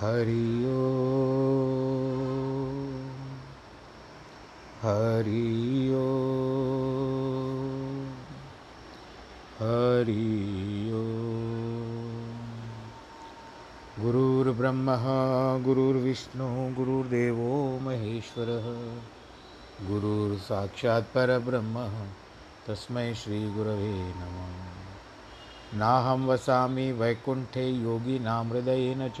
हरि हरि हरि गुरुर्ब्रह्म, गुरुर्विष्णु, गुरुर्देवो महेश्वरः। गुरुर्साक्षात् परब्रह्म, तस्मै श्रीगुरवे नमः। नाहं वसामि वैकुण्ठे योगिनां हृदयेन च।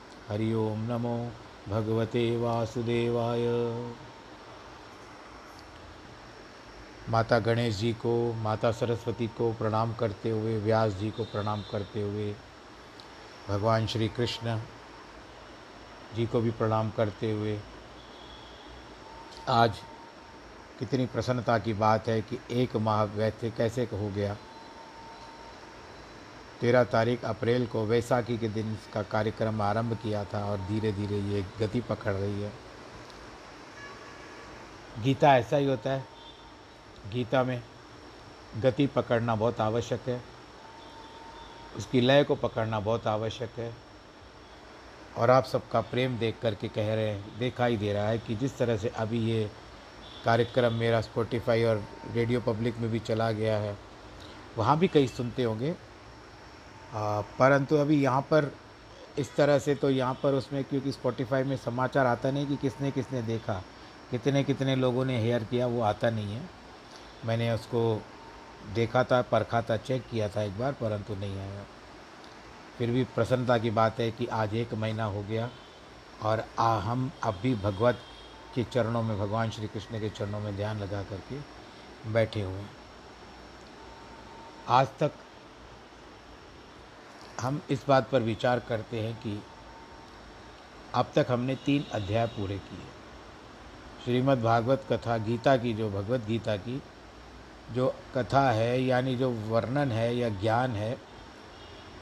हरि ओम नमो भगवते वासुदेवाय। माता गणेश जी को, माता सरस्वती को प्रणाम करते हुए, व्यास जी को प्रणाम करते हुए, भगवान श्री कृष्ण जी को भी प्रणाम करते हुए, आज कितनी प्रसन्नता की बात है कि एक माह वैसे कैसे हो गया। तेरह तारीख अप्रैल को वैसाखी के दिन का कार्यक्रम आरंभ किया था और धीरे धीरे ये गति पकड़ रही है। गीता ऐसा ही होता है। गीता में गति पकड़ना बहुत आवश्यक है। उसकी लय को पकड़ना बहुत आवश्यक है। और आप सबका प्रेम देख करके कह रहे हैं देखा ही दे रहा है कि जिस तरह से अभी ये कार्यक्रम मेरा स्पॉटिफाई और रेडियो पब्लिक में भी चला गया है, वहाँ भी कई सुनते होंगे। परंतु अभी यहाँ पर इस तरह से तो यहाँ पर उसमें क्योंकि स्पॉटिफाई में समाचार आता नहीं कि किसने किसने देखा, कितने कितने लोगों ने हेयर किया, वो आता नहीं है। मैंने उसको देखा था, परखा था चेक किया था एक बार, परंतु नहीं आया। फिर भी प्रसन्नता की बात है कि आज एक महीना हो गया और आ, हम अब भी भगवत के चरणों में, भगवान श्री कृष्ण के चरणों में ध्यान लगा करके बैठे हुए आज तक हम इस बात पर विचार करते हैं कि अब तक हमने तीन अध्याय पूरे किए। श्रीमद् भागवत कथा, गीता की जो, भगवत गीता की जो कथा है, यानी जो वर्णन है या ज्ञान है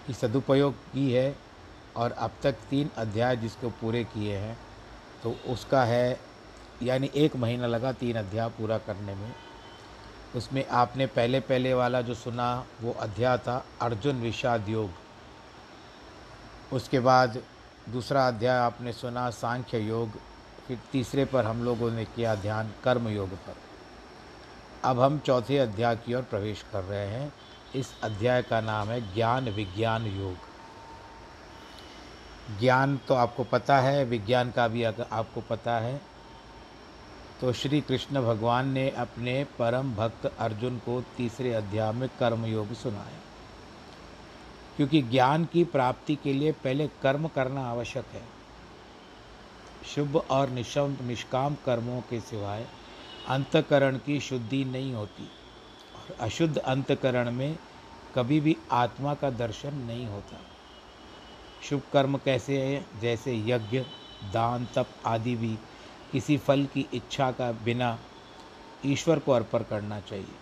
कि सदुपयोग की है और अब तक तीन अध्याय जिसको पूरे किए हैं तो उसका है, यानी एक महीना लगा तीन अध्याय पूरा करने में। उसमें आपने पहले पहले वाला जो सुना, वो अध्याय था अर्जुन विषाद योग। उसके बाद दूसरा अध्याय आपने सुना, सांख्य योग, फिर तीसरे पर हम लोगों ने किया ध्यान कर्म योग पर। अब हम चौथे अध्याय की ओर प्रवेश कर रहे हैं। इस अध्याय का नाम है ज्ञान विज्ञान योग। ज्ञान तो आपको पता है, विज्ञान का भी आपको पता है। तो श्री कृष्ण भगवान ने अपने परम भक्त अर्जुन को तीसरे अध्याय में कर्म योग सुनाया। क्योंकि ज्ञान की प्राप्ति के लिए पहले कर्म करना आवश्यक है। शुभ और निशम निष्काम कर्मों के सिवाय अंतकरण की शुद्धि नहीं होती। और अशुद्ध अंतकरण में कभी भी आत्मा का दर्शन नहीं होता। शुभ कर्म कैसे है? जैसे यज्ञ, दान, तप आदि भी किसी फल की इच्छा का बिना ईश्वर को अर्पण करना चाहिए।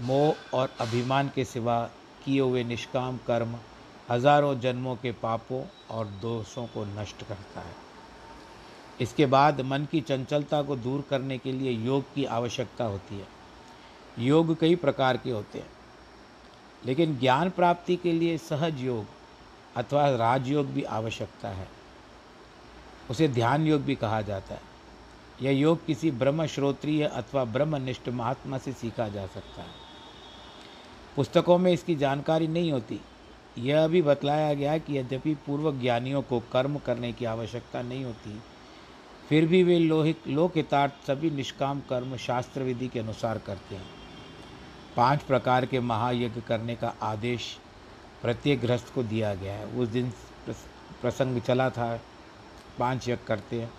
मोह और अभिमान के सिवा किए हुए निष्काम कर्म हज़ारों जन्मों के पापों और दोषों को नष्ट करता है। इसके बाद मन की चंचलता को दूर करने के लिए योग की आवश्यकता होती है। योग कई प्रकार के होते हैं, लेकिन ज्ञान प्राप्ति के लिए सहज योग अथवा राजयोग भी आवश्यकता है। उसे ध्यान योग भी कहा जाता है। यह योग किसी ब्रह्म श्रोत्रीय अथवा ब्रह्मनिष्ठ महात्मा से सीखा जा सकता है। पुस्तकों में इसकी जानकारी नहीं होती। यह भी बतलाया गया कि यद्यपि पूर्व ज्ञानियों को कर्म करने की आवश्यकता नहीं होती, फिर भी वे लोहित, लोकहितार्थ सभी निष्काम कर्म शास्त्र विधि के अनुसार करते हैं। पाँच प्रकार के महायज्ञ करने का आदेश प्रत्येक गृहस्थ को दिया गया है। उस दिन प्रसंग चला था, पाँच यज्ञ करते हैं।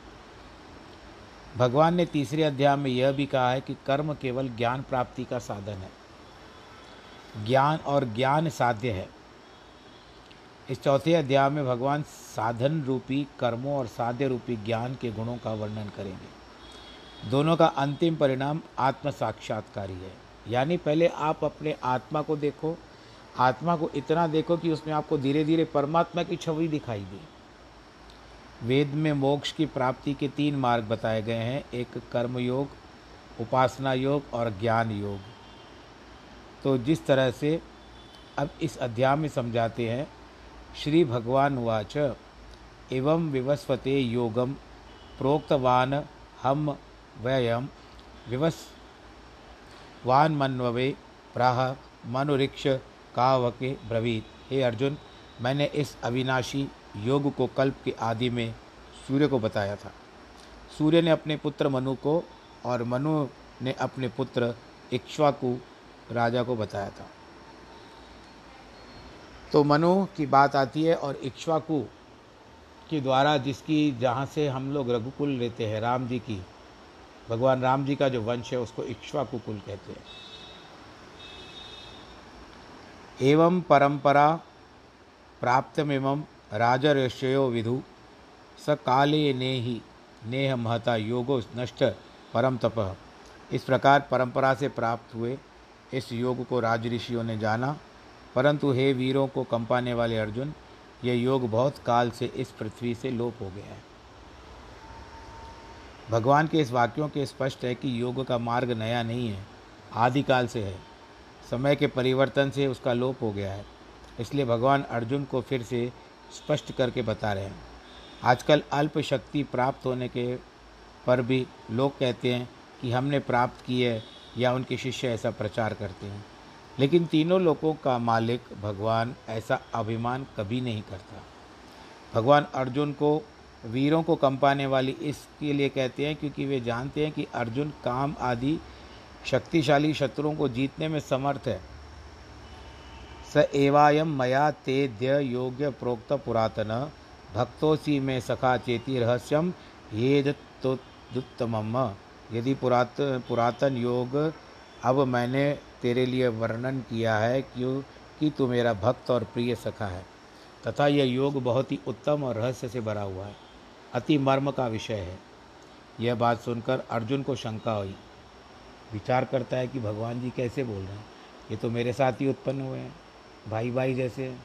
भगवान ने तीसरे अध्याय में यह भी कहा है कि कर्म केवल ज्ञान प्राप्ति का साधन है। ज्ञान और ज्ञान साध्य है। इस चौथे अध्याय में भगवान साधन रूपी कर्मों और साध्य रूपी ज्ञान के गुणों का वर्णन करेंगे। दोनों का अंतिम परिणाम आत्म साक्षात्कारी है। यानी पहले आप अपने आत्मा को देखो, आत्मा को इतना देखो कि उसमें आपको धीरे धीरे परमात्मा की छवि दिखाई दे। वेद में मोक्ष की प्राप्ति के तीन मार्ग बताए गए हैं, एक कर्मयोग, उपासना योग और ज्ञान योग। तो जिस तरह से अब इस अध्याय में समझाते हैं, श्री भगवान वाच एवं विवस्वते योगम प्रोक्तवान हम वयम विवस् वान मनवे प्राह मनुरिक्ष कावके ब्रवीत। हे अर्जुन, मैंने इस अविनाशी योग को कल्प के आदि में सूर्य को बताया था। सूर्य ने अपने पुत्र मनु को और मनु ने अपने पुत्र इक्ष्वाकु राजा को बताया था। तो मनु की बात आती है और इक्ष्वाकु के द्वारा जिसकी, जहाँ से हम लोग रघुकुल लेते हैं राम जी की, भगवान राम जी का जो वंश है उसको इक्ष्वाकु कुल कहते हैं। एवं परंपरा प्राप्तमेवं राजर्षयो विधु स काले ने ही नेह महता योगो नष्ट परम तप। इस प्रकार परंपरा से प्राप्त हुए इस योग को राज ऋषियों ने जाना। परंतु हे वीरों को कंपाने वाले अर्जुन यह योग बहुत काल से इस पृथ्वी से लोप हो गया है। भगवान के इस वाक्यों के स्पष्ट है कि योग का मार्ग नया नहीं है, आदिकाल से है। समय के परिवर्तन से उसका लोप हो गया है। इसलिए भगवान अर्जुन को फिर से स्पष्ट करके बता रहे हैं। आजकल अल्प शक्ति प्राप्त होने के पर भी लोग कहते हैं कि हमने प्राप्त की है या उनके शिष्य ऐसा प्रचार करते हैं। लेकिन तीनों लोगों का मालिक भगवान ऐसा अभिमान कभी नहीं करता। भगवान अर्जुन को, वीरों को कंपाने वाली इसके लिए कहते हैं क्योंकि वे जानते हैं कि अर्जुन काम आदि शक्तिशाली शत्रुओं को जीतने में समर्थ है। स एवायम मया तेद्य योग्य प्रोक्त पुरातन भक्तोसी में सखा चेती रहस्यम ये दुत्तम यदि पुरात, पुरातन योग अब मैंने तेरे लिए वर्णन किया है क्यों कि तू मेरा भक्त और प्रिय सखा है। तथा यह योग बहुत ही उत्तम और रहस्य से भरा हुआ है। अति मर्म का विषय है। यह बात सुनकर अर्जुन को शंका हुई। विचार करता है कि भगवान जी कैसे बोल रहे हैं? ये तो मेरे साथ ही उत्पन्न हुए हैं। भाई भाई जैसे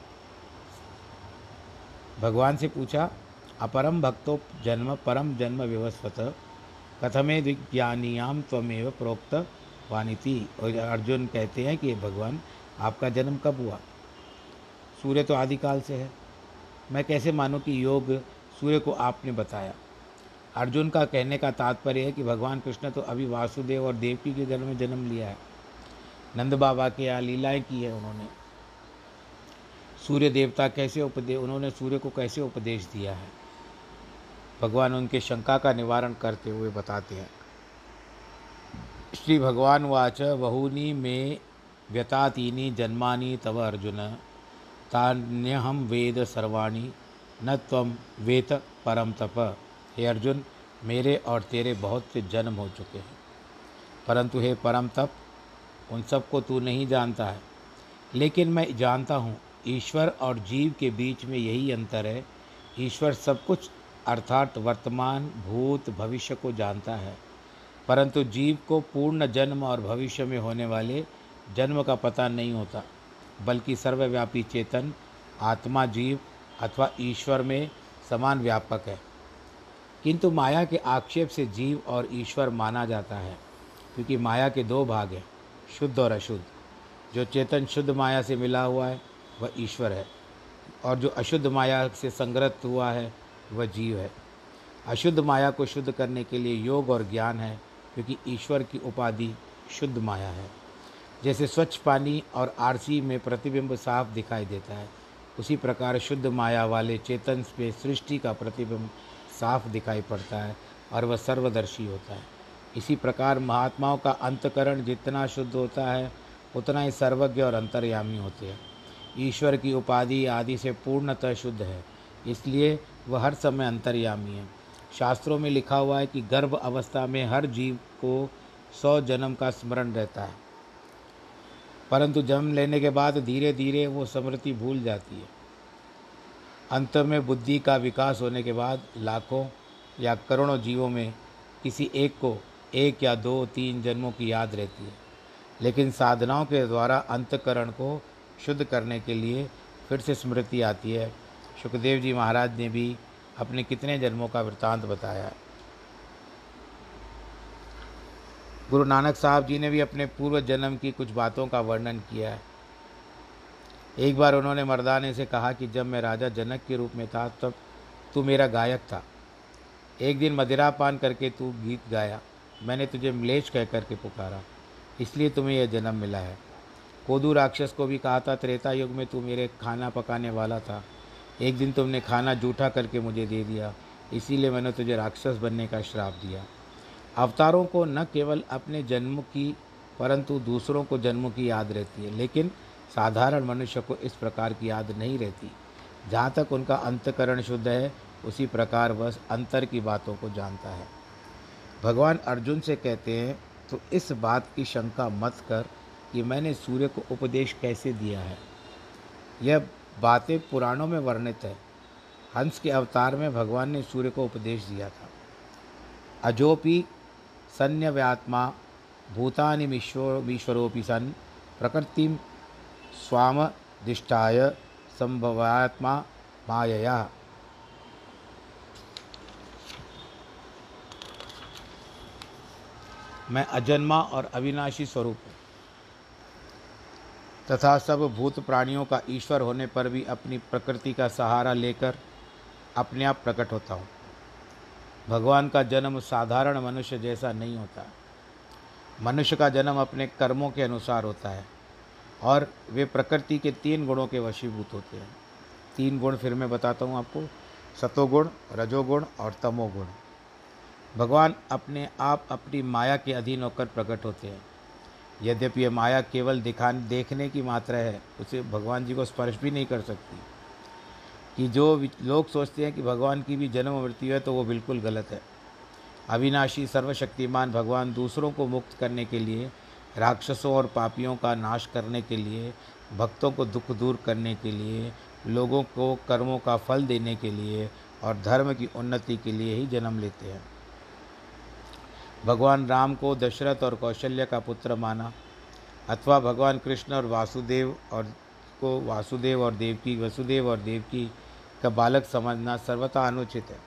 भगवान से पूछा, अपरम भक्तो जन्म, परम जन्म व्यवस्थत कथमे विज्ञानियाम त्वमेव प्रोक्त वानिति। और अर्जुन कहते हैं कि भगवान, आपका जन्म कब हुआ? सूर्य तो आदिकाल से है। मैं कैसे मानूं कि योग सूर्य को आपने बताया? अर्जुन का कहने का तात्पर्य है कि भगवान कृष्ण तो अभी वासुदेव और देवकी के घर में जन्म लिया है। नंद बाबा के यहाँ लीलाएँ की है उन्होंने। सूर्य देवता कैसे उपदेश उन्होंने सूर्य को कैसे उपदेश दिया है? भगवान उनके शंका का निवारण करते हुए बताते हैं। श्री भगवान वाच, बहूनी में व्यतातीनी जन्मानी तव अर्जुन। तान्यहम वेद सर्वाणी, न तम वेत परम तप। हे अर्जुन, मेरे और तेरे बहुत से जन्म हो चुके हैं। परंतु हे परम तप, उन सबको तू नहीं जानता है। लेकिन मैं जानता हूँ, ईश्वर और जीव के बीच में यही अंतर है। ईश्वर सब कुछ अर्थात वर्तमान, भूत, भविष्य को जानता है। परंतु जीव को पूर्ण जन्म और भविष्य में होने वाले जन्म का पता नहीं होता, बल्कि सर्वव्यापी चेतन, आत्मा जीव अथवा ईश्वर में समान व्यापक है। किंतु माया के आक्षेप से जीव और ईश्वर माना जाता है, क्योंकि माया के दो भाग हैं, शुद्ध और अशुद्ध। जो चेतन शुद्ध माया से मिला हुआ है, वह ईश्वर है, और जो अशुद्ध माया से संग्रत हुआ है वह जीव है। अशुद्ध माया को शुद्ध करने के लिए योग और ज्ञान है, क्योंकि ईश्वर की उपाधि शुद्ध माया है। जैसे स्वच्छ पानी और आरसी में प्रतिबिंब साफ़ दिखाई देता है, उसी प्रकार शुद्ध माया वाले चेतन में सृष्टि का प्रतिबिंब साफ़ दिखाई पड़ता है और वह सर्वदर्शी होता है। इसी प्रकार महात्माओं का अंतकरण जितना शुद्ध होता है, उतना ही सर्वज्ञ और अंतर्यामी होते हैं। ईश्वर की उपाधि आदि से पूर्णतः शुद्ध है, इसलिए वह हर समय अंतर्यामी है। शास्त्रों में लिखा हुआ है कि गर्भ अवस्था में हर जीव को सौ जन्म का स्मरण रहता है। परंतु जन्म लेने के बाद धीरे धीरे वो स्मृति भूल जाती है। अंत में बुद्धि का विकास होने के बाद लाखों या करोड़ों जीवों में किसी एक को एक या दो, तीन जन्मों की याद रहती है। लेकिन साधनाओं के द्वारा अंतकरण को शुद्ध करने के लिए फिर से स्मृति आती है। सुखदेव जी महाराज ने भी अपने कितने जन्मों का वृत्तांत बताया। गुरु नानक साहब जी ने भी अपने पूर्व जन्म की कुछ बातों का वर्णन किया है। एक बार उन्होंने मर्दाने से कहा कि जब मैं राजा जनक के रूप में था, तब तू मेरा गायक था। एक दिन मदिरा पान करके तू गीत गाया। मैंने तुझे मलेच कह करके पुकारा। इसलिए तुम्हें यह जन्म मिला है। कोदू राक्षस को भी कहा था, त्रेता युग में तू मेरे खाना पकाने वाला था। एक दिन तुमने खाना जूठा करके मुझे दे दिया, इसीलिए मैंने तुझे राक्षस बनने का श्राप दिया। अवतारों को न केवल अपने जन्म की, परंतु दूसरों को जन्मों की याद रहती है, लेकिन साधारण मनुष्य को इस प्रकार की याद नहीं रहती। जहाँ तक उनका अंतकरण शुद्ध है, उसी प्रकार वह अंतर की बातों को जानता है। भगवान अर्जुन से कहते हैं तो इस बात की शंका मत कर कि मैंने सूर्य को उपदेश कैसे दिया है? यह बातें पुराणों में वर्णित है। हंस के अवतार में भगवान ने सूर्य को उपदेश दिया था। अजोपि सन्यव्यात्मा भूतानि मीश्वरोपि सन, प्रकृति स्वामदिष्टाय संभवात्मा मायया। मैं अजन्मा और अविनाशी स्वरूप हूँ। तथा सब भूत प्राणियों का ईश्वर होने पर भी अपनी प्रकृति का सहारा लेकर अपने आप प्रकट होता हूँ। भगवान का जन्म साधारण मनुष्य जैसा नहीं होता। मनुष्य का जन्म अपने कर्मों के अनुसार होता है और वे प्रकृति के तीन गुणों के वशीभूत होते हैं। तीन गुण फिर मैं बताता हूँ आपको, सतोगुण, रजोगुण और तमोगुण। भगवान अपने आप अपनी माया के अधीन होकर प्रकट होते हैं। यद्यपि यह माया केवल दिखा, देखने की मात्रा है, उसे भगवान जी को स्पर्श भी नहीं कर सकती। कि जो लोग सोचते हैं कि भगवान की भी जन्म मृत्यु है तो वो बिल्कुल गलत है। अविनाशी सर्वशक्तिमान भगवान दूसरों को मुक्त करने के लिए, राक्षसों और पापियों का नाश करने के लिए, भक्तों को दुख दूर करने के लिए, लोगों को कर्मों का फल देने के लिए और धर्म की उन्नति के लिए ही जन्म लेते हैं। भगवान राम को दशरथ और कौशल्य का पुत्र माना, अथवा भगवान कृष्ण और वासुदेव और को वासुदेव और देवकी, वसुदेव और देवकी का बालक समझना सर्वथा अनुचित है।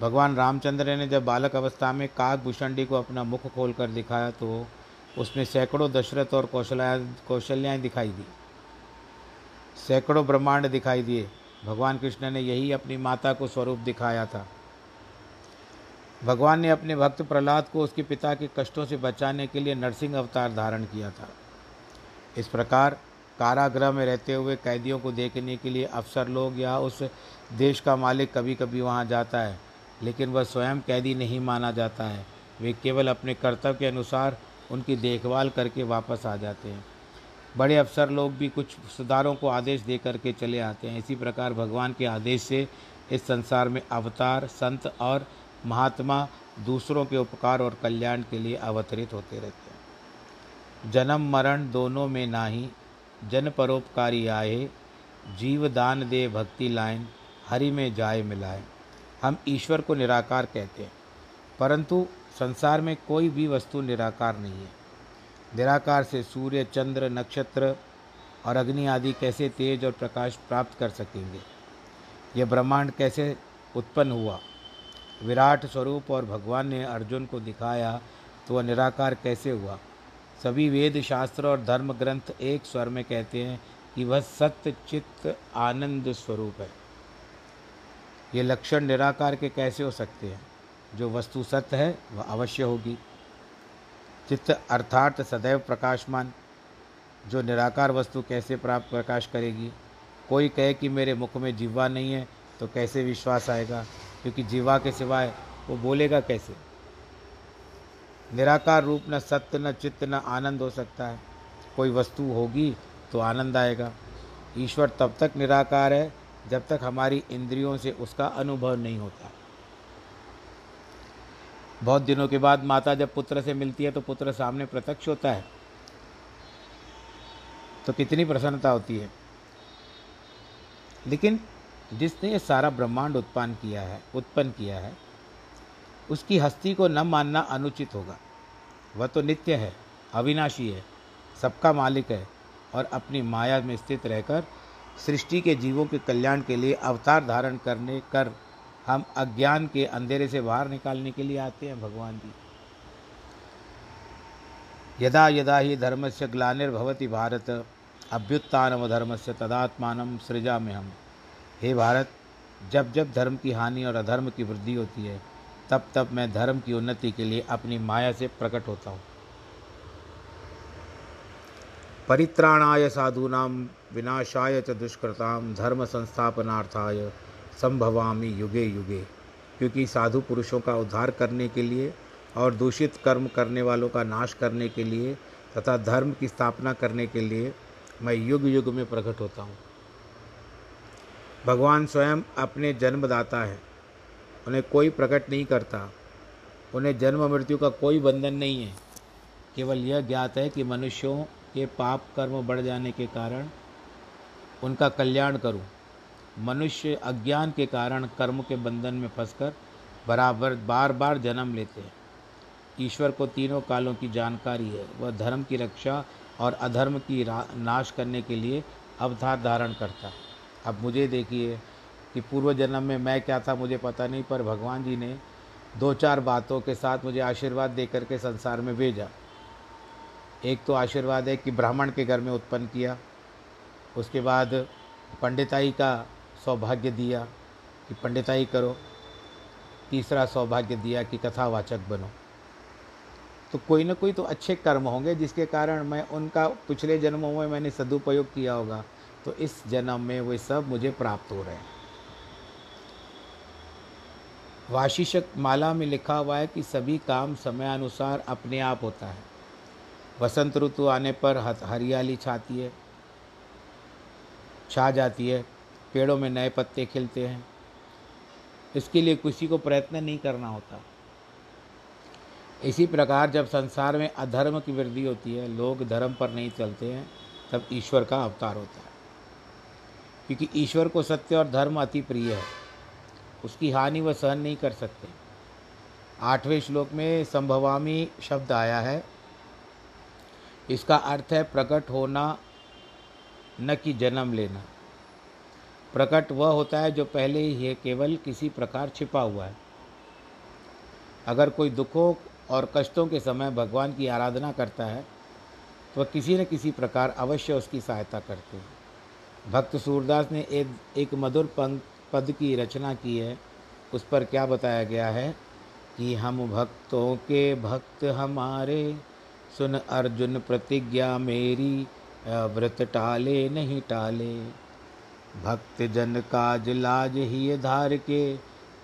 भगवान रामचंद्र ने जब बालक अवस्था में काक भूषणी को अपना मुख खोलकर दिखाया तो उसमें सैकड़ों दशरथ और कौशल्या, कौशल्याएँ दिखाई दी। सैकड़ों ब्रह्मांड दिखाई दिए। भगवान कृष्ण ने यही अपनी माता को स्वरूप दिखाया था। भगवान ने अपने भक्त प्रहलाद को उसके पिता के कष्टों से बचाने के लिए नरसिंह अवतार धारण किया था। इस प्रकार कारागृह में रहते हुए कैदियों को देखने के लिए अफसर लोग या उस देश का मालिक कभी कभी वहाँ जाता है, लेकिन वह स्वयं कैदी नहीं माना जाता है। वे केवल अपने कर्तव्य के अनुसार उनकी देखभाल करके वापस आ जाते हैं। बड़े अफसर लोग भी कुछ सुधारों को आदेश दे करके चले आते हैं। इसी प्रकार भगवान के आदेश से इस संसार में अवतार, संत और महात्मा दूसरों के उपकार और कल्याण के लिए अवतरित होते रहते हैं। जन्म मरण दोनों में ना ही जन परोपकारी आए, जीव दान दे भक्ति लाइन हरि में जाए मिलाए। हम ईश्वर को निराकार कहते हैं, परंतु संसार में कोई भी वस्तु निराकार नहीं है। निराकार से सूर्य, चंद्र, नक्षत्र और अग्नि आदि कैसे तेज और प्रकाश प्राप्त कर सकेंगे? यह ब्रह्मांड कैसे उत्पन्न हुआ? विराट स्वरूप और भगवान ने अर्जुन को दिखाया तो वह निराकार कैसे हुआ? सभी वेद शास्त्र और धर्म ग्रंथ एक स्वर में कहते हैं कि वह सत्य चित्त आनंद स्वरूप है। ये लक्षण निराकार के कैसे हो सकते हैं? जो वस्तु सत्य है, वह अवश्य होगी। चित्त अर्थात सदैव प्रकाशमान। जो निराकार वस्तु कैसे प्राप्त प्रकाश करेगी? कोई कहे कि मेरे मुख में जिह्वा नहीं है तो कैसे विश्वास आएगा? क्योंकि जीवा के सिवाय वो बोलेगा कैसे? निराकार रूप न सत्य, न चित्त, न आनंद हो सकता है। कोई वस्तु होगी तो आनंद आएगा। ईश्वर तब तक निराकार है जब तक हमारी इंद्रियों से उसका अनुभव नहीं होता। बहुत दिनों के बाद माता जब पुत्र से मिलती है तो पुत्र सामने प्रत्यक्ष होता है। तो कितनी प्रसन्नता होती है। लेकिन जिसने ये सारा ब्रह्मांड उत्पन्न किया है, उत्पन्न किया है, उसकी हस्ती को न मानना अनुचित होगा। वह तो नित्य है, अविनाशी है, सबका मालिक है और अपनी माया में स्थित रहकर सृष्टि के जीवों के कल्याण के लिए अवतार धारण करने कर हम अज्ञान के अंधेरे से बाहर निकालने के लिए आते हैं भगवान जी। यदा यदा ही धर्म से ग्लानिर्भवती भारत अभ्युत्थानम धर्म से तदात्मान सृजा में हम हे भारत, जब जब धर्म की हानि और अधर्म की वृद्धि होती है, तब तब मैं धर्म की उन्नति के लिए अपनी माया से प्रकट होता हूँ। परित्राणाय साधूनाम विनाशाय च दुष्कृताम धर्म संस्थापनार्थाय संभवामी युगे युगे, क्योंकि साधु पुरुषों का उद्धार करने के लिए और दूषित कर्म करने वालों का नाश करने के लिए तथा धर्म की स्थापना करने के लिए मैं युग युग में प्रकट होता हूँ। भगवान स्वयं अपने जन्मदाता है। उन्हें कोई प्रकट नहीं करता। उन्हें जन्म मृत्यु का कोई बंधन नहीं है। केवल यह ज्ञात है कि मनुष्यों के पाप कर्म बढ़ जाने के कारण उनका कल्याण करूँ। मनुष्य अज्ञान के कारण कर्म के बंधन में फंसकर बराबर बार बार जन्म लेते हैं। ईश्वर को तीनों कालों की जानकारी है। वह धर्म की रक्षा और अधर्म की नाश करने के लिए अवतार धारण करता है। अब मुझे देखिए कि पूर्व जन्म में मैं क्या था, मुझे पता नहीं, पर भगवान जी ने दो चार बातों के साथ मुझे आशीर्वाद दे करके संसार में भेजा। एक तो आशीर्वाद है कि ब्राह्मण के घर में उत्पन्न किया, उसके बाद पंडिताई का सौभाग्य दिया कि पंडिताई करो। तीसरा सौभाग्य दिया कि कथावाचक बनो। तो कोई ना कोई तो अच्छे कर्म होंगे जिसके कारण मैं उनका पिछले जन्मों में मैंने सदुपयोग किया होगा। तो इस जन्म में वे सब मुझे प्राप्त हो रहे हैं। वाशिषक माला में लिखा हुआ है कि सभी काम समयानुसार अपने आप होता है। वसंत ऋतु आने पर हरियाली छाती है, छा जाती है, पेड़ों में नए पत्ते खिलते हैं। इसके लिए किसी को प्रयत्न नहीं करना होता। इसी प्रकार जब संसार में अधर्म की वृद्धि होती है, लोग धर्म पर नहीं चलते हैं, तब ईश्वर का अवतार होता है। क्योंकि ईश्वर को सत्य और धर्म अति प्रिय है। उसकी हानि वह सहन नहीं कर सकते। आठवें श्लोक में संभवामी शब्द आया है। इसका अर्थ है प्रकट होना, न कि जन्म लेना। प्रकट वह होता है जो पहले ही है, केवल किसी प्रकार छिपा हुआ है। अगर कोई दुखों और कष्टों के समय भगवान की आराधना करता है तो वह किसी न किसी प्रकार अवश्य उसकी सहायता करते हैं। भक्त सूरदास ने एक एक मधुर पद की रचना की है। उस पर क्या बताया गया है कि हम भक्तों के भक्त हमारे। सुन अर्जुन प्रतिज्ञा मेरी व्रत टाले नहीं टाले। भक्त जन काज लाज ही धार के,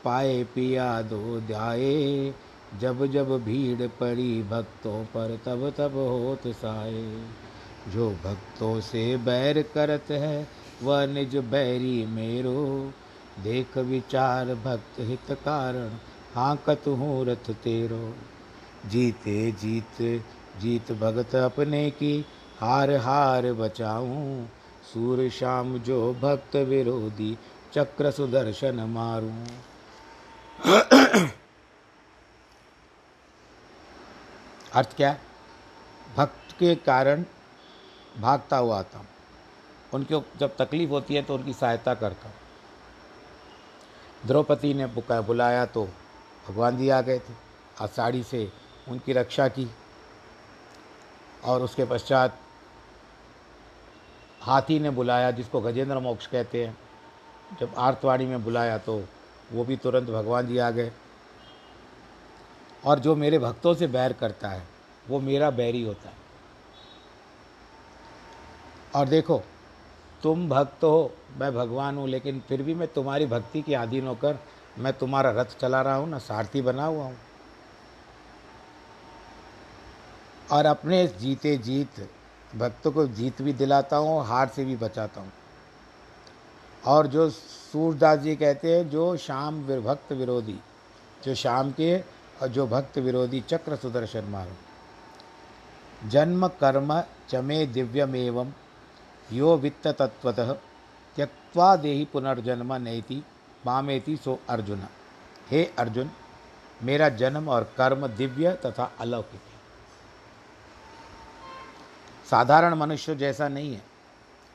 पाए पिया दो ध्याए। जब जब भीड़ पड़ी भक्तों पर, तब तब होत साए। जो भक्तों से बैर करत है, वह निज बैरी मेरो। देख विचार भक्त हित कारण, हाँकत हूँ रथ तेरो। जीते जीत जीत भगत अपने की, हार हार बचाऊं। सूर शाम जो भक्त विरोधी, चक्र सुदर्शन मारूं। अर्थ क्या? भक्त के कारण भागता हुआ आता हूँ। उनको जब तकलीफ़ होती है तो उनकी सहायता करता हूँ। द्रौपदी ने बुलाया तो भगवान जी आ गए थे। आषाढ़ी से उनकी रक्षा की और उसके पश्चात हाथी ने बुलाया, जिसको गजेंद्र मोक्ष कहते हैं। जब आर्तवाणी में बुलाया तो वो भी तुरंत भगवान जी आ गए। और जो मेरे भक्तों से बैर करता है, वो मेरा बैरी होता है। और देखो। तुम भक्त हो, मैं भगवान हूँ, लेकिन फिर भी मैं तुम्हारी भक्ति के अधीन होकर मैं तुम्हारा रथ चला रहा हूँ, ना सारथी बना हुआ हूँ। और अपने जीते जीत, भक्तों को जीत भी दिलाता हूँ, हार से भी बचाता हूँ। और जो सूरदास जी कहते हैं, जो शाम भक्त विरोधी, जो शाम के और जो भक्त विरोधी चक्र सुदर्शन मारो जन्म कर्म चमे दिव्यम एवं यो वित्त तत्वतः त्यक्वा देही पुनर्जन्म नैति मामेति सो अर्जुन। हे अर्जुन, मेरा जन्म और कर्म दिव्य तथा अलौकिक है। साधारण मनुष्य जैसा नहीं है।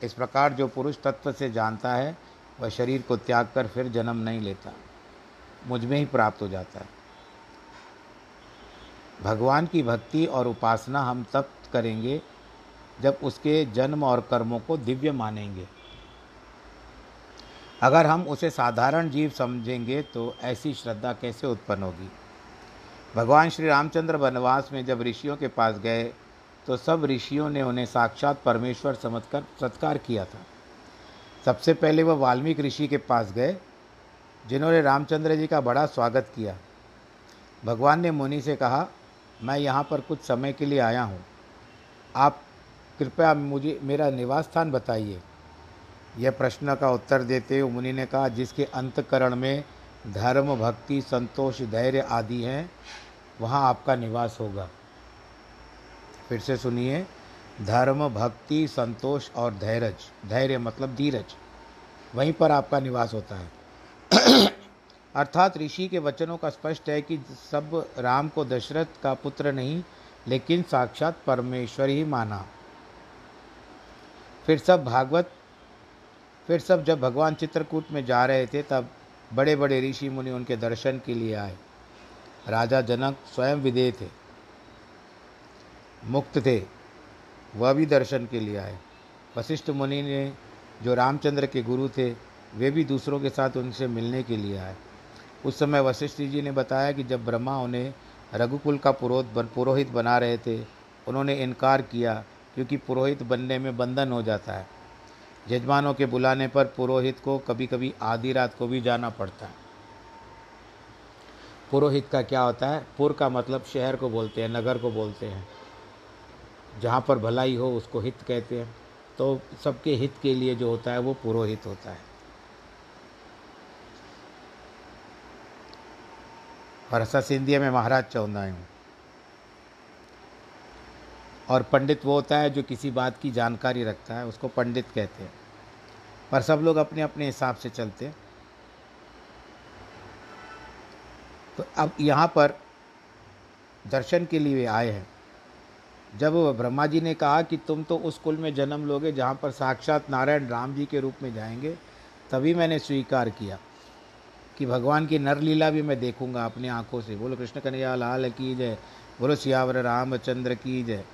इस प्रकार जो पुरुष तत्व से जानता है, वह शरीर को त्याग कर फिर जन्म नहीं लेता। मुझमें ही प्राप्त हो जाता है। भगवान की भक्ति और उपासना हम तब करेंगे जब उसके जन्म और कर्मों को दिव्य मानेंगे। अगर हम उसे साधारण जीव समझेंगे तो ऐसी श्रद्धा कैसे उत्पन्न होगी? भगवान श्री रामचंद्र वनवास में जब ऋषियों के पास गए तो सब ऋषियों ने उन्हें साक्षात परमेश्वर समझकर सत्कार किया था। सबसे पहले वह वाल्मीकि ऋषि के पास गए, जिन्होंने रामचंद्र जी का बड़ा स्वागत किया। भगवान ने मुनि से कहा, मैं यहाँ पर कुछ समय के लिए आया हूँ। आप कृपया मुझे, मेरा निवास स्थान बताइए। यह प्रश्न का उत्तर देते हुए मुनि ने कहा, जिसके अंतकरण में धर्म, भक्ति, संतोष, धैर्य आदि हैं, वहाँ आपका निवास होगा। फिर से सुनिए, धर्म, भक्ति, संतोष और धैर्य धैर्य मतलब धीरज, वहीं पर आपका निवास होता है। अर्थात ऋषि के वचनों का स्पष्ट है कि सब राम को दशरथ का पुत्र नहीं, लेकिन साक्षात परमेश्वर ही माना। फिर सब भागवत, फिर सब जब भगवान चित्रकूट में जा रहे थे, तब बड़े बड़े ऋषि मुनि उनके दर्शन के लिए आए। राजा जनक स्वयं विदेह थे, मुक्त थे, वह भी दर्शन के लिए आए। वशिष्ठ मुनि ने, जो रामचंद्र के गुरु थे, वे भी दूसरों के साथ उनसे मिलने के लिए आए। उस समय वशिष्ठ जी ने बताया कि जब ब्रह्मा उन्हें रघुकुल का पुरोहित बना रहे थे, उन्होंने इनकार किया क्योंकि पुरोहित बनने में बंधन हो जाता है। यजमानों के बुलाने पर पुरोहित को कभी कभी आधी रात को भी जाना पड़ता है। पुरोहित का क्या होता है? पुर का मतलब शहर को बोलते हैं, नगर को बोलते हैं। जहाँ पर भलाई हो उसको हित कहते हैं। तो सबके हित के लिए जो होता है वो पुरोहित होता है। और असा सिंधिया में महाराज चवंदा आहियूं और पंडित वो होता है जो किसी बात की जानकारी रखता है, उसको पंडित कहते हैं। पर सब लोग अपने अपने हिसाब से चलते हैं। तो अब यहाँ पर दर्शन के लिए आए हैं। जब ब्रह्मा जी ने कहा कि तुम तो उस कुल में जन्म लोगे जहाँ पर साक्षात नारायण राम जी के रूप में जाएँगे, तभी मैंने स्वीकार किया कि भगवान की नरलीला भी मैं देखूँगा अपनी आँखों से। बोलो, कृष्ण कन्हैया, लाल की जय। बोलो, सियावर रामचंद्र की जय।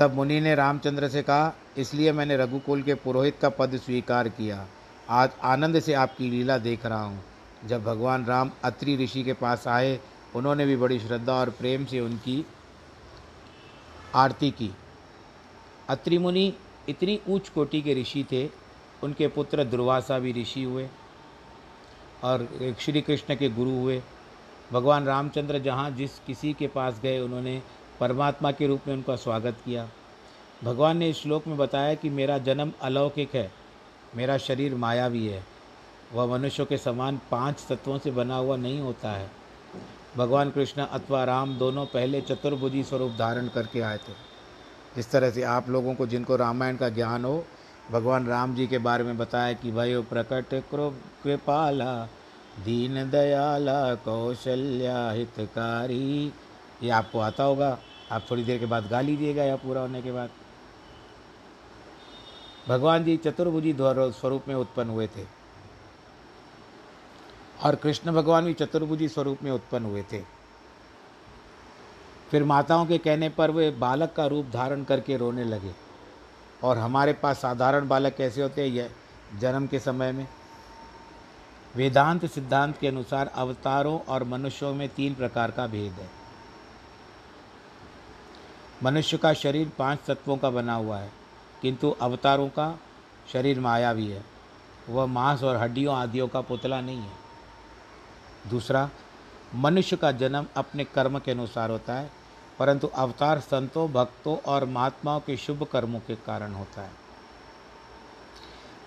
तब मुनि ने रामचंद्र से कहा, इसलिए मैंने रघुकुल के पुरोहित का पद स्वीकार किया। आज आनंद से आपकी लीला देख रहा हूँ। जब भगवान राम अत्रि ऋषि के पास आए, उन्होंने भी बड़ी श्रद्धा और प्रेम से उनकी आरती की। अत्रि मुनि इतनी ऊंच कोटि के ऋषि थे, उनके पुत्र दुर्वासा भी ऋषि हुए और श्री कृष्ण के गुरु हुए। भगवान रामचंद्र जहाँ जिस किसी के पास गए, उन्होंने परमात्मा के रूप में उनका स्वागत किया। भगवान ने इस श्लोक में बताया कि मेरा जन्म अलौकिक है, मेरा शरीर मायावी है। वह मनुष्यों के समान पाँच तत्वों से बना हुआ नहीं होता है। भगवान कृष्ण अथवा राम दोनों पहले चतुर्भुजी स्वरूप धारण करके आए थे। जिस तरह से आप लोगों को जिनको रामायण का ज्ञान हो, भगवान राम जी के बारे में बताया कि भयो प्रकट कृपाला, दीन दयाला कौशल्या हितकारी। ये आपको आता होगा। आप थोड़ी देर के बाद गा लीजिएगा या पूरा होने के बाद। भगवान जी चतुर्भुजी स्वरूप में उत्पन्न हुए थे। और कृष्ण भगवान भी चतुर्भुजी स्वरूप में उत्पन्न हुए थे। फिर माताओं के कहने पर वे बालक का रूप धारण करके रोने लगे। और हमारे पास साधारण बालक कैसे होते हैं यह जन्म के समय में? वेदांत सिद्धांत के अनुसार अवतारों और मनुष्यों में तीन प्रकार का भेद है। मनुष्य का शरीर पाँच तत्वों का बना हुआ है, किंतु अवतारों का शरीर माया भी है। वह मांस और हड्डियों आदियों का पुतला नहीं है। दूसरा, मनुष्य का जन्म अपने कर्म के अनुसार होता है, परंतु अवतार संतों, भक्तों और महात्माओं के शुभ कर्मों के कारण होता है।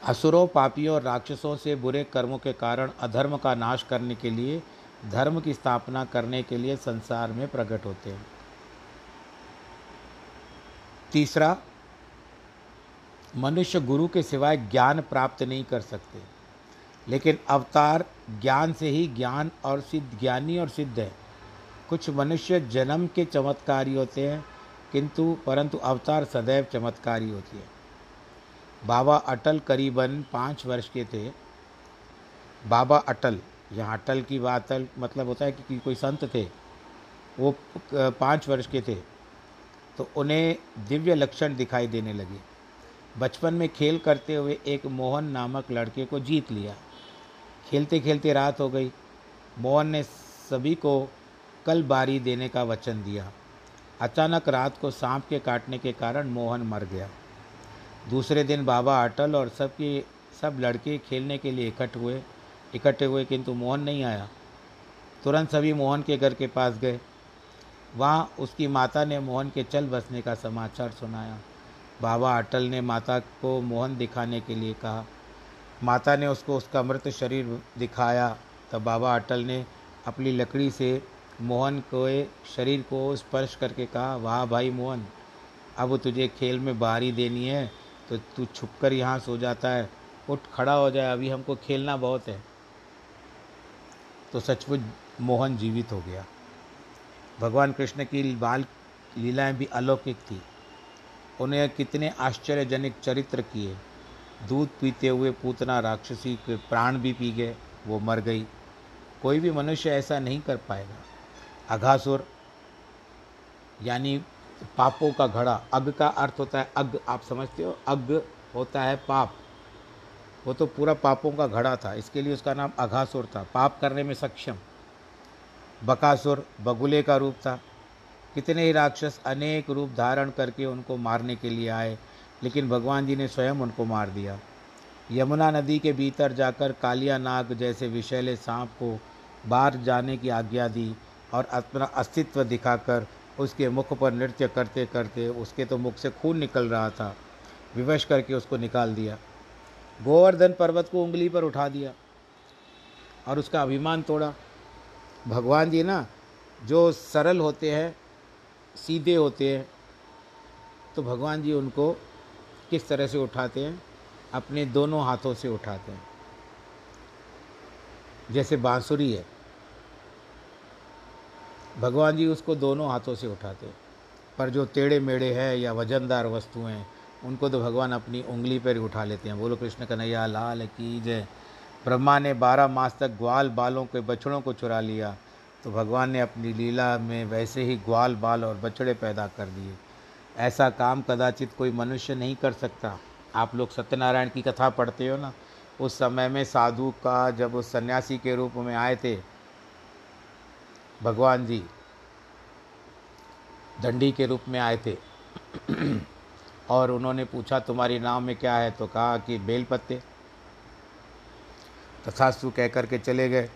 असुरों, पापियों और राक्षसों से बुरे कर्मों के कारण अधर्म का नाश करने के लिए, धर्म की स्थापना करने के लिए संसार में प्रकट होते हैं। तीसरा, मनुष्य गुरु के सिवाय ज्ञान प्राप्त नहीं कर सकते। लेकिन अवतार ज्ञान से ही ज्ञान और सिद्ध, ज्ञानी और सिद्ध है। कुछ मनुष्य जन्म के चमत्कारी होते हैं, किंतु, परंतु अवतार सदैव चमत्कारी होती है। बाबा अटल करीबन पाँच वर्ष के थे। बाबा अटल, यहाँ अटल की बात मतलब होता है कि कोई संत थे, वो पाँच वर्ष के थे। तो उन्हें दिव्य लक्षण दिखाई देने लगे। बचपन में खेल करते हुए एक मोहन नामक लड़के को जीत लिया। खेलते खेलते रात हो गई। मोहन ने सभी को कल बारी देने का वचन दिया। अचानक रात को सांप के काटने के कारण मोहन मर गया। दूसरे दिन बाबा अटल और सबके, सब लड़के खेलने के लिए इकट्ठ हुए, इकट्ठे हुए किंतु मोहन नहीं आया। तुरंत सभी मोहन के घर के पास गए। वहाँ उसकी माता ने मोहन के चल बसने का समाचार सुनाया। बाबा अटल ने माता को मोहन दिखाने के लिए कहा। माता ने उसको उसका मृत शरीर दिखाया, तब बाबा अटल ने अपनी लकड़ी से मोहन को शरीर को स्पर्श करके कहा, वाह भाई मोहन, अब तुझे खेल में बारी देनी है तो तू छुप कर यहाँ सो जाता है। उठ, खड़ा हो जाए, अभी हमको खेलना बहुत है। तो सचमुच मोहन जीवित हो गया। भगवान कृष्ण की बाल लीलाएँ भी अलौकिक थी। उन्हें कितने आश्चर्यजनक चरित्र किए। दूध पीते हुए पूतना राक्षसी के प्राण भी पी गए, वो मर गई। कोई भी मनुष्य ऐसा नहीं कर पाएगा। अघासुर, यानी पापों का घड़ा, अग का अर्थ होता है अग, आप समझते हो? अग होता है पाप। वो तो पूरा पापों का घड़ा था, इसके लिए उसका नाम अघासुर था। पाप करने में सक्षम। बकासुर बगुले का रूप था। कितने ही राक्षस अनेक रूप धारण करके उनको मारने के लिए आए, लेकिन भगवान जी ने स्वयं उनको मार दिया। यमुना नदी के भीतर जाकर कालिया नाग जैसे विषैले सांप को बाहर जाने की आज्ञा दी और अपना अस्तित्व दिखाकर उसके मुख पर नृत्य करते करते उसके तो मुख से खून निकल रहा था। विवश करके उसको निकाल दिया। गोवर्धन पर्वत को उंगली पर उठा दिया और उसका अभिमान तोड़ा। भगवान जी ना, जो सरल होते हैं, सीधे होते हैं तो भगवान जी उनको किस तरह से उठाते हैं? अपने दोनों हाथों से उठाते हैं। जैसे बांसुरी है, भगवान जी उसको दोनों हाथों से उठाते हैं। पर जो टेढ़े मेढ़े हैं या वजनदार वस्तुएँ, उनको तो भगवान अपनी उंगली पर ही उठा लेते हैं। बोलो, कृष्ण कन्हैया, लाल की जय। ब्रह्मा ने बारह मास तक ग्वाल बालों के बछड़ों को चुरा लिया। तो भगवान ने अपनी लीला में वैसे ही ग्वाल बाल और बछड़े पैदा कर दिए। ऐसा काम कदाचित कोई मनुष्य नहीं कर सकता। आप लोग सत्यनारायण की कथा पढ़ते हो ना? उस समय में साधु का जब उस सन्यासी के रूप में आए थे, भगवान जी दंडी के रूप में आए थे। और उन्होंने पूछा, तुम्हारी नाम में क्या है? तो कहा कि बेल पत्ते तथास्तु कह कर के चले गए।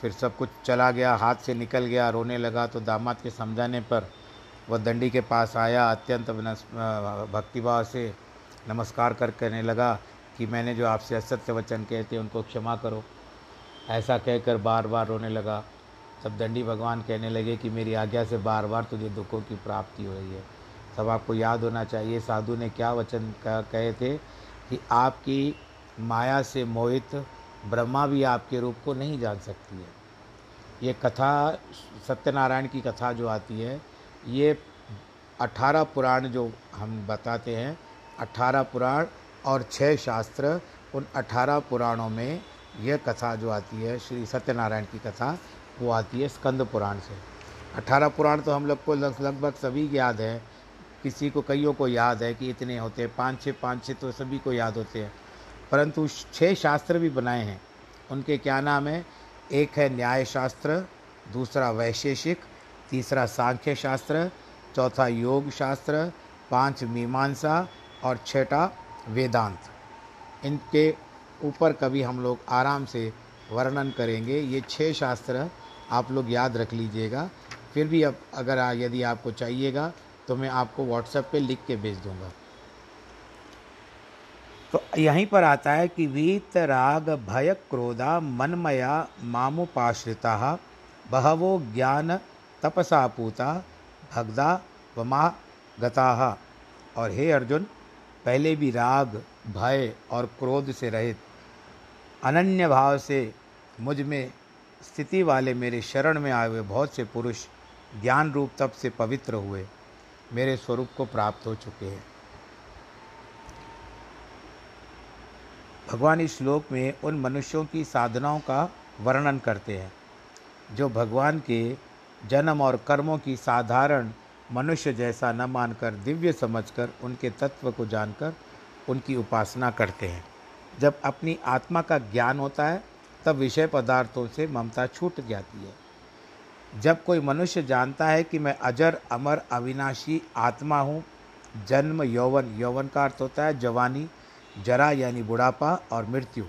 फिर सब कुछ चला गया, हाथ से निकल गया, रोने लगा तो दामाद के समझाने पर वह दंडी के पास आया, अत्यंत भक्तिभाव से नमस्कार कर कहने लगा कि मैंने जो आपसे असत्य वचन कहे थे उनको क्षमा करो। ऐसा कहकर बार बार रोने लगा। तब दंडी भगवान कहने लगे कि मेरी आज्ञा से बार बार तुझे दुखों की प्राप्ति हो रही है। तब आपको याद होना चाहिए, साधु ने क्या वचन कहे थे कि आपकी माया से मोहित ब्रह्मा भी आपके रूप को नहीं जान सकती है। ये कथा, सत्यनारायण की कथा जो आती है, ये अठारह पुराण जो हम बताते हैं, अठारह पुराण और छः शास्त्र, उन अठारह पुराणों में यह कथा जो आती है, श्री सत्यनारायण की कथा, वो आती है स्कंद पुराण से। अठारह पुराण तो हम लोग को लगभग सभी याद है। किसी को कईयों को याद है कि इतने होते हैं, पाँच छः पाँच छः तो सभी को याद होते हैं। परंतु छः शास्त्र भी बनाए हैं। उनके क्या नाम है? एक है न्याय शास्त्र दूसरा वैशेषिक, तीसरा सांख्य शास्त्र चौथा योग शास्त्र पाँच मीमांसा और छठा वेदांत। इनके ऊपर कभी हम लोग आराम से वर्णन करेंगे। ये छह शास्त्र आप लोग याद रख लीजिएगा। फिर भी अब अगर यदि आपको चाहिएगा तो मैं आपको व्हाट्सएप पे लिख के भेज दूँगा। तो यहीं पर आता है कि वीत राग भय क्रोधा मनमया मामुपाश्रिता, बहवो ज्ञान तपसा पूता, भगदा वमा गता। और हे अर्जुन, पहले भी राग, भय और क्रोध से रहित, अनन्य भाव से मुझमें स्थिति वाले मेरे शरण में आए हुए बहुत से पुरुष ज्ञान रूप तप से पवित्र हुए, मेरे स्वरूप को प्राप्त हो चुके हैं। भगवान इस श्लोक में उन मनुष्यों की साधनाओं का वर्णन करते हैं, जो भगवान के जन्म और कर्मों की साधारण मनुष्य जैसा न मानकर, दिव्य समझकर, उनके तत्व को जानकर, उनकी उपासना करते हैं। जब अपनी आत्मा का ज्ञान होता है, तब विषय पदार्थों से ममता छूट जाती है। जब कोई मनुष्य जानता है कि मैं अजर, अमर, अविनाशी आत्मा हूँ, जन्म यौवन यौवन का अर्थ होता है जवानी जरा यानी बुढ़ापा और मृत्यु।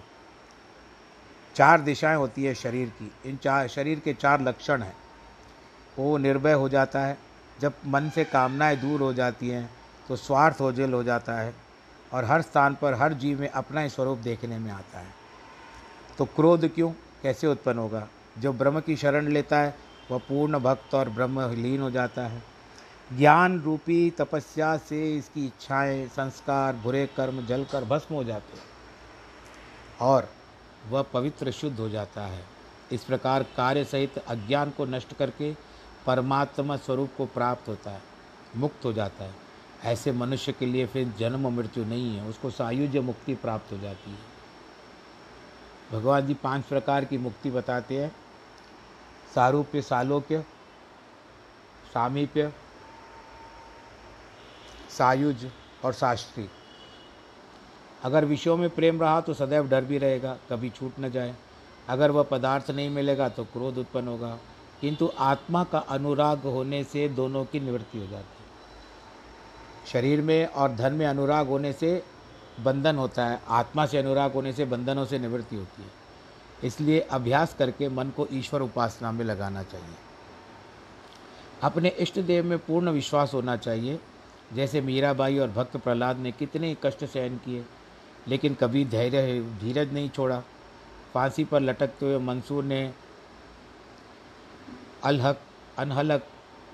चार दिशाएँ होती है शरीर की। इन चार, शरीर के चार लक्षण हैं। वो निर्भय हो जाता है। जब मन से कामनाएँ दूर हो जाती हैं तो स्वार्थ ओझल हो जाता है और हर स्थान पर हर जीव में अपना ही स्वरूप देखने में आता है। तो क्रोध क्यों? कैसे उत्पन्न होगा? जो ब्रह्म की शरण लेता है, वह पूर्ण भक्त और ब्रह्म लीन हो जाता है। ज्ञान रूपी तपस्या से इसकी इच्छाएँ, संस्कार, बुरे कर्म जलकर भस्म हो जाते हैं और वह पवित्र शुद्ध हो जाता है। इस प्रकार कार्य सहित अज्ञान को नष्ट करके परमात्मा स्वरूप को प्राप्त होता है, मुक्त हो जाता है। ऐसे मनुष्य के लिए फिर जन्म मृत्यु नहीं है, उसको सायुज्य मुक्ति प्राप्त हो जाती है। भगवान जी पाँच प्रकार की मुक्ति बताते हैं। सारूप्य सालोक्य सामीप्य सायुज और शास्त्री। अगर विषयों में प्रेम रहा तो सदैव डर भी रहेगा, कभी छूट न जाए। अगर वह पदार्थ नहीं मिलेगा तो क्रोध उत्पन्न होगा। किंतु आत्मा का अनुराग होने से दोनों की निवृत्ति हो जाती है। शरीर में और धन में अनुराग होने से बंधन होता है। आत्मा से अनुराग होने से बंधनों से निवृत्ति होती है। इसलिए अभ्यास करके मन को ईश्वर उपासना में लगाना चाहिए। अपने इष्ट देव में पूर्ण विश्वास होना चाहिए। जैसे मीराबाई और भक्त प्रहलाद ने कितने कष्ट सहन किए, लेकिन कभी धैर्य धीरज नहीं छोड़ा। फांसी पर लटकते हुए मंसूर ने अलहक, अनहलक,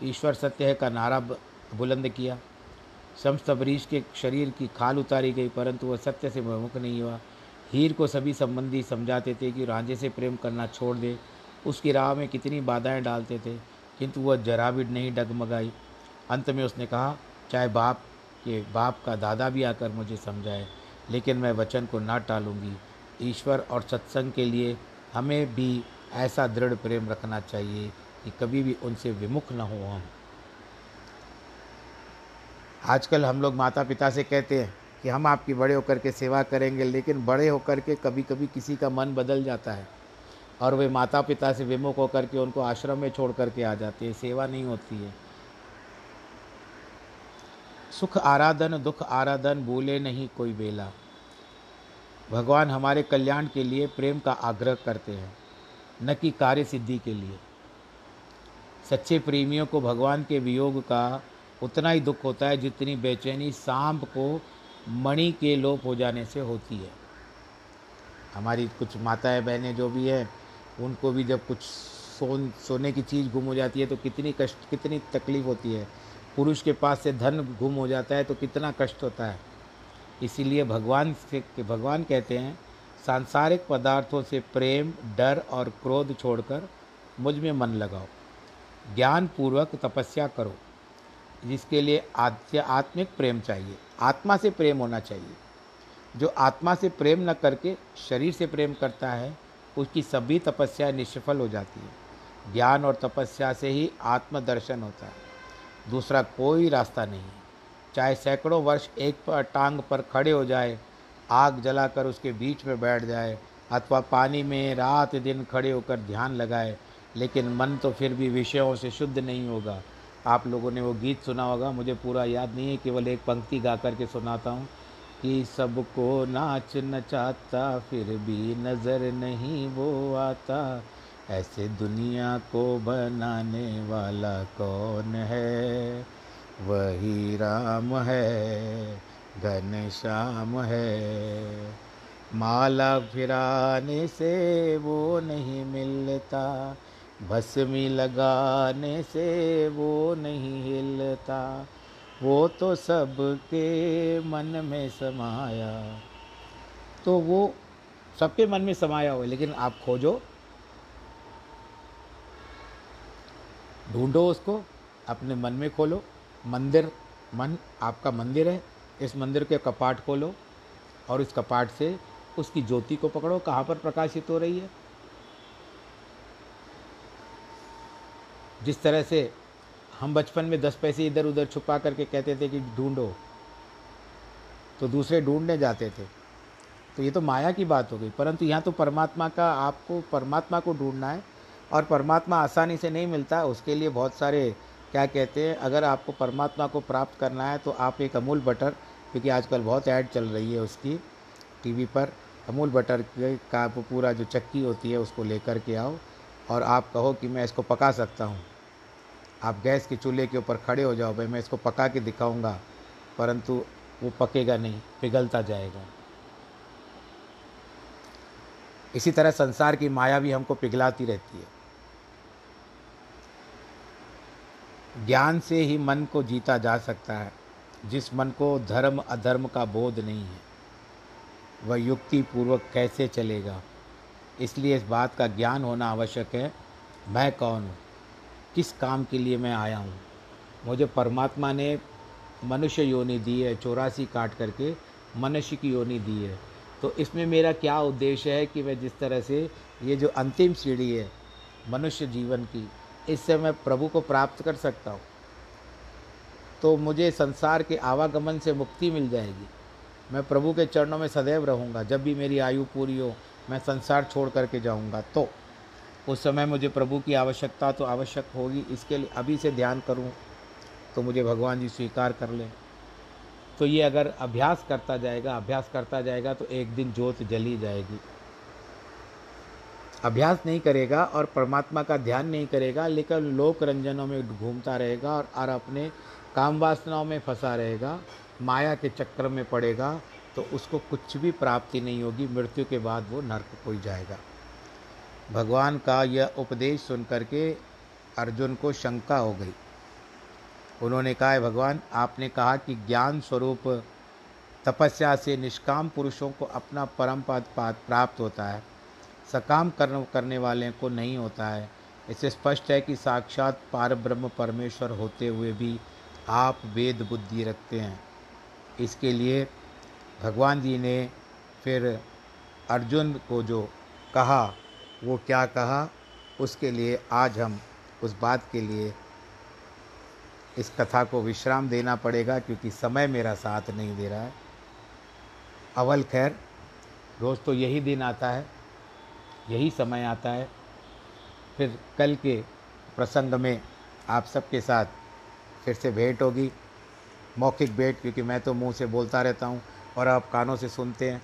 ईश्वर सत्य का नारा बुलंद किया। शम्स तबरीश के शरीर की खाल उतारी गई, परंतु वह सत्य से विमुख नहीं हुआ। हीर को सभी संबंधी समझाते थे कि रांझे से प्रेम करना छोड़ दे, उसकी राह में कितनी बाधाएँ डालते थे, किंतु वह जरा भी नहीं डगमगाई। अंत में उसने कहा चाहे बाप के, बाप का दादा भी आकर मुझे समझाए, लेकिन मैं वचन को ना टालूँगी। ईश्वर और सत्संग के लिए हमें भी ऐसा दृढ़ प्रेम रखना चाहिए कि कभी भी उनसे विमुख न हो हम। आजकल हम लोग माता पिता से कहते हैं कि हम आपकी बड़े होकर के सेवा करेंगे, लेकिन बड़े होकर के कभी कभी किसी का मन बदल जाता है और वे माता पिता से विमुख होकर के उनको आश्रम में छोड़ करके आ जाते हैं। सेवा नहीं होती है। सुख आराधन, दुख आराधन, बोले नहीं कोई बेला। भगवान हमारे कल्याण के लिए प्रेम का आग्रह करते हैं, न कि कार्य सिद्धि के लिए। सच्चे प्रेमियों को भगवान के वियोग का उतना ही दुख होता है जितनी बेचैनी सांप को मणि के लोप हो जाने से होती है। हमारी कुछ माताएँ बहनें जो भी हैं, उनको भी जब कुछ सोन, सोने की चीज़ गुम हो जाती है तो कितनी कष्ट, कितनी तकलीफ़ होती है। पुरुष के पास से धन गुम हो जाता है तो कितना कष्ट होता है। इसीलिए भगवान से, भगवान कहते हैं, सांसारिक पदार्थों से प्रेम, डर और क्रोध छोड़कर मुझमें मन लगाओ। ज्ञान पूर्वक तपस्या करो, जिसके लिए आध्यात्मिक प्रेम चाहिए। आत्मा से प्रेम होना चाहिए। जो आत्मा से प्रेम न करके शरीर से प्रेम करता है, उसकी सभी तपस्या निष्फल हो जाती है। ज्ञान और तपस्या से ही आत्मदर्शन होता है। दूसरा कोई रास्ता नहीं। चाहे सैकड़ों वर्ष एक पर टांग पर खड़े हो जाए, आग जलाकर उसके बीच में बैठ जाए, अथवा पानी में रात दिन खड़े होकर ध्यान लगाए, लेकिन मन तो फिर भी विषयों से शुद्ध नहीं होगा। आप लोगों ने वो गीत सुना होगा, मुझे पूरा याद नहीं है, केवल एक पंक्ति गा कर के सुनाता हूँ। कि सबको नाच नचाता, फिर भी नज़र नहीं वो आता ऐसे दुनिया को बनाने वाला कौन है? वही राम है, घन श्याम है। माला फिराने से वो नहीं मिलता, भस्मी लगाने से वो नहीं हिलता। वो तो सबके मन में समाया। तो वो सबके मन में समाया हुआ लेकिन आप खोजो। ढूंढो उसको, अपने मन में खोलो। मंदिर, मन, आपका मंदिर है, इस मंदिर के कपाट खोलो और इस कपाट से उसकी ज्योति को पकड़ो। कहाँ पर प्रकाशित हो रही है? जिस तरह से हम बचपन में दस पैसे इधर उधर छुपा करके कहते थे कि ढूंढो तो दूसरे ढूँढने जाते थे। तो ये तो माया की बात हो गई, परंतु यहाँ तो परमात्मा का, आपको, परमात्मा को ढूंढना है। और परमात्मा आसानी से नहीं मिलता, उसके लिए बहुत सारे, क्या कहते हैं, अगर आपको परमात्मा को प्राप्त करना है तो आप एक अमूल बटर, क्योंकि आजकल बहुत ऐड चल रही है उसकी टीवी पर, अमूल बटर का पूरा जो चक्की होती है उसको लेकर के आओ और आप कहो कि मैं इसको पका सकता हूँ। आप गैस के चूल्हे के ऊपर खड़े हो जाओ, भाई मैं इसको पका के दिखाऊँगा, परंतु वो पकेगा नहीं, पिघलता जाएगा। इसी तरह संसार की माया भी हमको पिघलाती रहती है। ज्ञान से ही मन को जीता जा सकता है, जिस मन को धर्म अधर्म का बोध नहीं है। वह युक्ति पूर्वक कैसे चलेगा? इसलिए इस बात का ज्ञान होना आवश्यक है। मैं कौन हूँ? किस काम के लिए मैं आया हूँ? मुझे परमात्मा ने मनुष्य योनि दी है, चौरासी काट करके मनुष्य की योनि दी है। तो इसमें मेरा क्या उद्देश्य है कि मैं जिस तरह से ये जो अंतिम सीढ़ी है मनुष्य जीवन की इससे मैं प्रभु को प्राप्त कर सकता हूँ। तो मुझे संसार के आवागमन से मुक्ति मिल जाएगी। मैं प्रभु के चरणों में सदैव रहूँगा। जब भी मेरी आयु पूरी हो, मैं संसार छोड़ करके जाऊँगा। तो उस समय मुझे प्रभु की आवश्यकता तो आवश्यक होगी। इसके लिए अभी से ध्यान करूँ तो मुझे भगवान जी स्वीकार कर लें। तो ये अगर अभ्यास करता जाएगा, अभ्यास करता जाएगा तो एक दिन जोत जली जाएगी। अभ्यास नहीं करेगा और परमात्मा का ध्यान नहीं करेगा लेकिन लोक रंजनों में घूमता रहेगा और, अपने काम वासनाओं में फंसा रहेगा माया के चक्र में पड़ेगा तो उसको कुछ भी प्राप्ति नहीं होगी मृत्यु के बाद वो नर्क कोई जाएगा। भगवान का यह उपदेश सुन करके अर्जुन को शंका हो गई। उन्होंने कहा है भगवान आपने कहा कि ज्ञान स्वरूप तपस्या से निष्काम पुरुषों को अपना परम पद प्राप्त होता है। सकाम कर्म करने वाले को नहीं होता है। इससे स्पष्ट है कि साक्षात पार ब्रह्म परमेश्वर होते हुए भी आप वेद बुद्धि रखते हैं। इसके लिए भगवान जी ने फिर अर्जुन को जो कहा, वो क्या कहा, उसके लिए आज हम उस बात के लिए इस कथा को विश्राम देना पड़ेगा, क्योंकि समय मेरा साथ नहीं दे रहा है। अवल खैर, रोज़ तो यही दिन आता है। यही समय आता है। फिर कल के प्रसंग में आप सबके साथ फिर से भेंट होगी। मौखिक भेंट, क्योंकि मैं तो मुँह से बोलता रहता हूँ और आप कानों से सुनते हैं।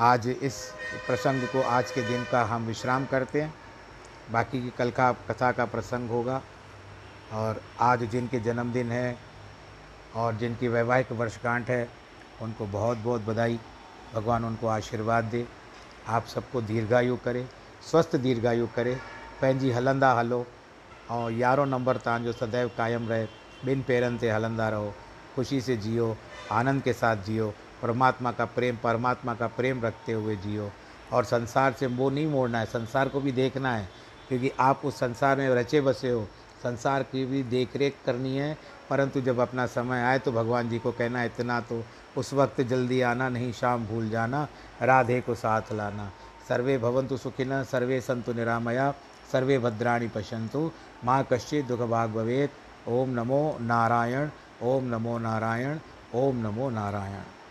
आज इस प्रसंग को आज के दिन का हम विश्राम करते हैं। बाकी की कल का कथा का प्रसंग होगा। और आज जिनके जन्मदिन है और जिनकी वैवाहिक वर्षगांठ है, उनको बहुत बहुत बधाई। भगवान उनको आशीर्वाद दे। आप सबको दीर्घायु करे, स्वस्थ दीर्घायु करे। पंहिंजी हलंदा हलो। और यारो नंबर तव्हांजो सदैव कायम रहे। बिन पेरनि ते हलंदा रहो। ख़ुशी से जियो, आनंद के साथ जियो। परमात्मा का प्रेम, परमात्मा का प्रेम रखते हुए जियो। और संसार से वो नहीं मोड़ना है, संसार को भी देखना है। क्योंकि आप उस संसार में रचे बसे हो। संसार की भी देख रेख करनी है। परंतु जब अपना समय आए तो भगवान जी को कहना, इतना तो उस वक्त जल्दी आना, नहीं शाम भूल जाना, राधे को साथ लाना। सर्वे भवंतु सुखिन, सर्वे संतु निरामया, सर्वे भद्राणी पशंतु माँ कश्चि दुखभाग भवेत। ओम नमो नारायण, ओम नमो नारायण, ओम नमो नारायण।